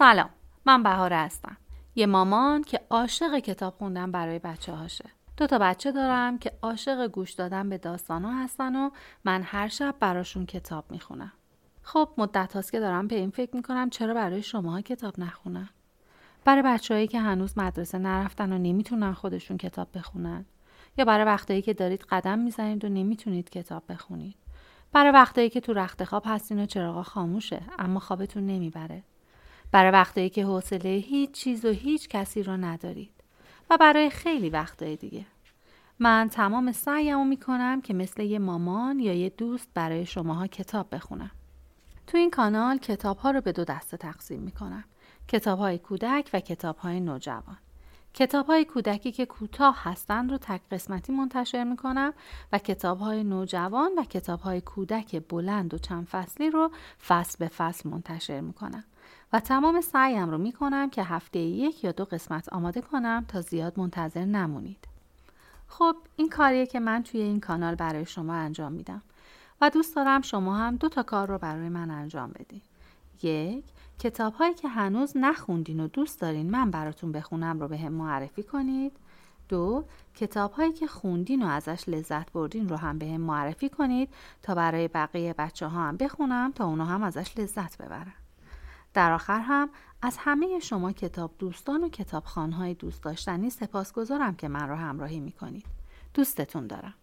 سلام من بهاره هستم. یه مامان که عاشق کتاب خوندن برای بچه هاشه دو تا بچه دارم که عاشق گوش دادن به داستان ها هستن و من هر شب براشون کتاب می‌خونم. خب مدت هاست که دارم به این فکر می‌کنم چرا برای شماها کتاب نخونم برای بچههایی که هنوز مدرسه نرفتن و نمی‌تونن خودشون کتاب بخونن. یا برای وقتایی که دارید قدم می‌زنید و نمی‌تونید کتاب بخونید. برای وقتایی که تو رخت خواب هستین و چراغا خاموشه اما خوابتون نمی‌بره. برای وقتایی که حوصله هیچ چیز و هیچ کسی رو ندارید. و برای خیلی وقتای دیگه. من تمام سعیمو می‌کنم که مثل یه مامان یا یه دوست برای شماها کتاب بخونم. تو این کانال کتاب ها رو به دو دسته تقسیم می‌کنم. کتاب های کودک و کتاب های نوجوان. کتاب های کودکی که کوتاه هستند رو تک قسمتی منتشر می‌کنم و کتاب های نوجوان و کتاب های کودک بلند و چند فصلی رو فصل به فصل منتشر می‌کنم و تمام سعیم رو می‌کنم که هفته یک یا دو قسمت آماده کنم تا زیاد منتظر نمونید. خب این کاریه که من توی این کانال برای شما انجام میدم و دوست دارم شما هم دو تا کار رو برای من انجام بدین. یک کتاب هایی که هنوز نخوندین و دوست دارین من براتون بخونم رو به هم معرفی کنید. دو کتاب هایی که خوندین و ازش لذت بردین رو هم به هم معرفی کنید تا برای بقیه بچه ها هم بخونم تا اونا هم ازش لذت ببرن. در آخر هم از همه شما کتاب دوستان و کتاب های دوست داشتنی سپاسگزارم که من را همراهی می کنید. دوستتون دارم.